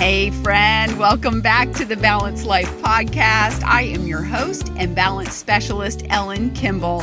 Hey, friend, welcome back to the Balanced Life Podcast. I am your host and balance specialist, Ellen Kimball.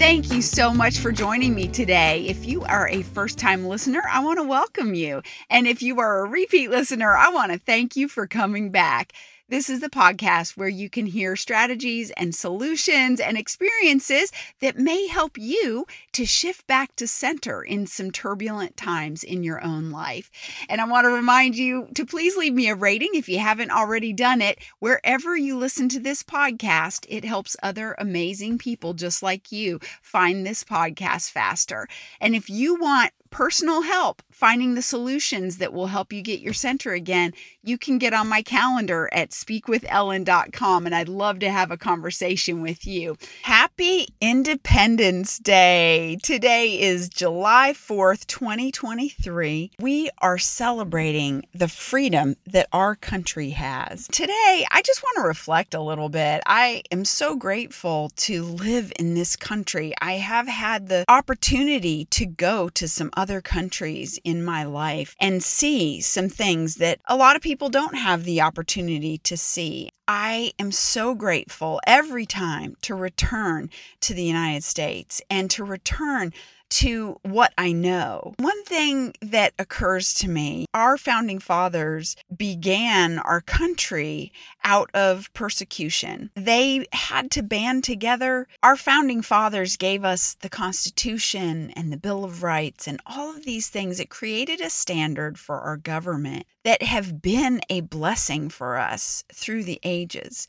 Thank you so much for joining me today. If you are a first time listener, I want to welcome you. And if you are a repeat listener, I want to thank you for coming back. This is the podcast where you can hear strategies and solutions and experiences that may help you to shift back to center in some turbulent times in your own life. And I want to remind you to please leave me a rating if you haven't already done it. Wherever you listen to this podcast, it helps other amazing people just like you find this podcast faster. And if you want personal help finding the solutions that will help you get your center again, you can get on my calendar at speakwithellen.com and I'd love to have a conversation with you. Happy Independence Day. Today is July 4th, 2023. We are celebrating the freedom that our country has. Today, I just want to reflect a little bit. I am so grateful to live in this country. I have had the opportunity to go to some other countries in my life and see some things that a lot of people don't have the opportunity to see. I am so grateful every time to return to the United States and to return to what I know. One thing that occurs to me our founding fathers began our country out of persecution. They had to band together. Our founding fathers gave us the Constitution and the Bill of Rights and all of these things. It created a standard for our government that have been a blessing for us through the ages,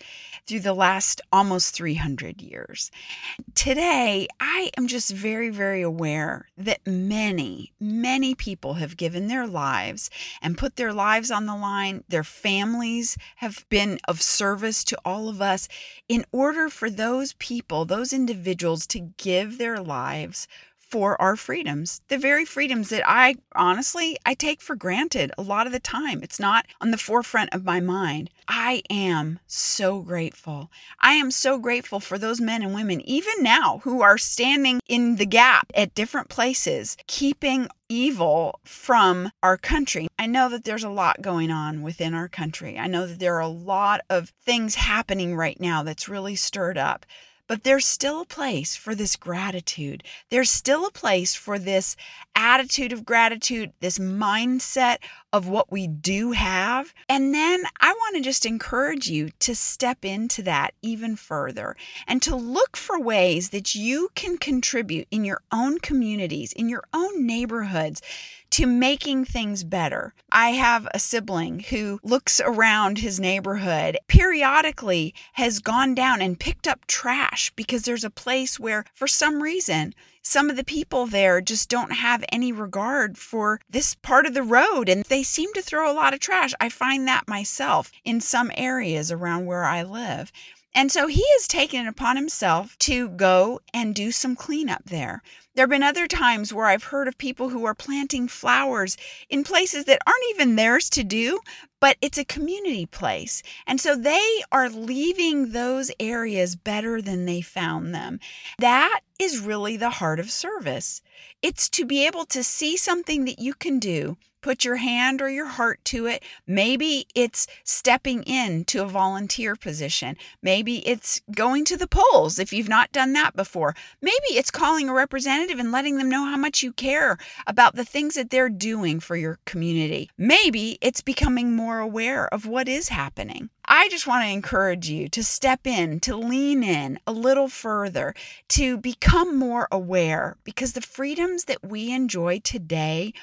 through the last almost 300 years. Today, I am just very, very aware that many, many people have given their lives and put their lives on the line. Their families have been of service to all of us in order for those people, those individuals to give their lives for our freedoms, the very freedoms that I honestly I take for granted a lot of the time. It's not on the forefront of my mind. I am so grateful. I am so grateful for those men and women even now who are standing in the gap at different places, keeping evil from our country. I know that there's a lot going on within our country. I know that there are a lot of things happening right now that's really stirred up. But there's still a place for this gratitude. There's still a place for this attitude of gratitude, this mindset of what we do have. And then I want to just encourage you to step into that even further and to look for ways that you can contribute in your own communities, in your own neighborhoods to making things better. I have a sibling who looks around his neighborhood, periodically has gone down and picked up trash because there's a place where, for some reason, some of the people there just don't have any regard for this part of the road and they seem to throw a lot of trash. I find that myself in some areas around where I live. And so he has taken it upon himself to go and do some cleanup there. There have been other times where I've heard of people who are planting flowers in places that aren't even theirs to do, but it's a community place. And so they are leaving those areas better than they found them. That is really the heart of service. It's to be able to see something that you can do put your hand or your heart to it. Maybe it's stepping in to a volunteer position. Maybe it's going to the polls if you've not done that before. Maybe it's calling a representative and letting them know how much you care about the things that they're doing for your community. Maybe it's becoming more aware of what is happening. I just want to encourage you to step in, to lean in a little further, to become more aware because the freedoms that we enjoy today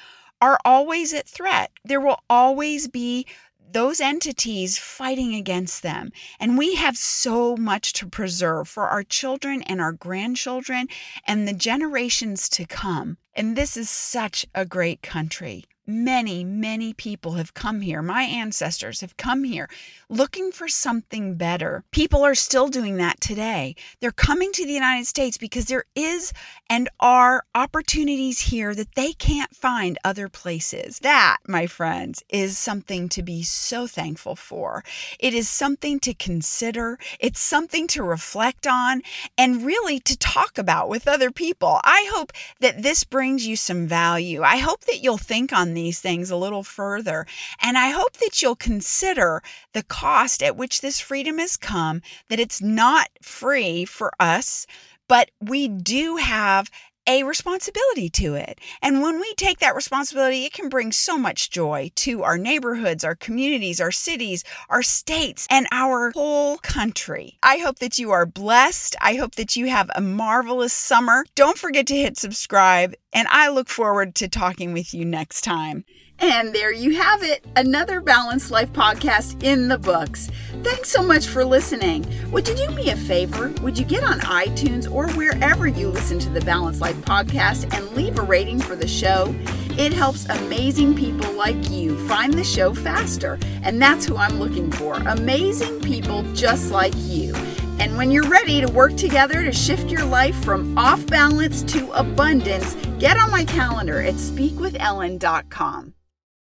are always at threat. There will always be those entities fighting against them. And we have so much to preserve for our children and our grandchildren and the generations to come. And this is such a great country many, many people have come here. My ancestors have come here looking for something better. People are still doing that today. They're coming to the United States because there is and are opportunities here that they can't find other places. That, my friends, is something to be so thankful for. It is something to consider, it's something to reflect on, and really to talk about with other people. I hope that this brings you some value. I hope that you'll think on these things a little further. And I hope that you'll consider the cost at which this freedom has come, that it's not free for us, but we do have a responsibility to it. And when we take that responsibility, it can bring so much joy to our neighborhoods, our communities, our cities, our states, and our whole country. I hope that you are blessed. I hope that you have a marvelous summer. Don't forget to hit subscribe, and I look forward to talking with you next time. And there you have it, another Balanced Life podcast in the books. Thanks so much for listening. Would you do me a favor? Would you get on iTunes or wherever you listen to the Balanced Life podcast and leave a rating for the show? It helps amazing people like you find the show faster. And that's who I'm looking for amazing people just like you. And when you're ready to work together to shift your life from off balance to abundance, get on my calendar at speakwithellen.com.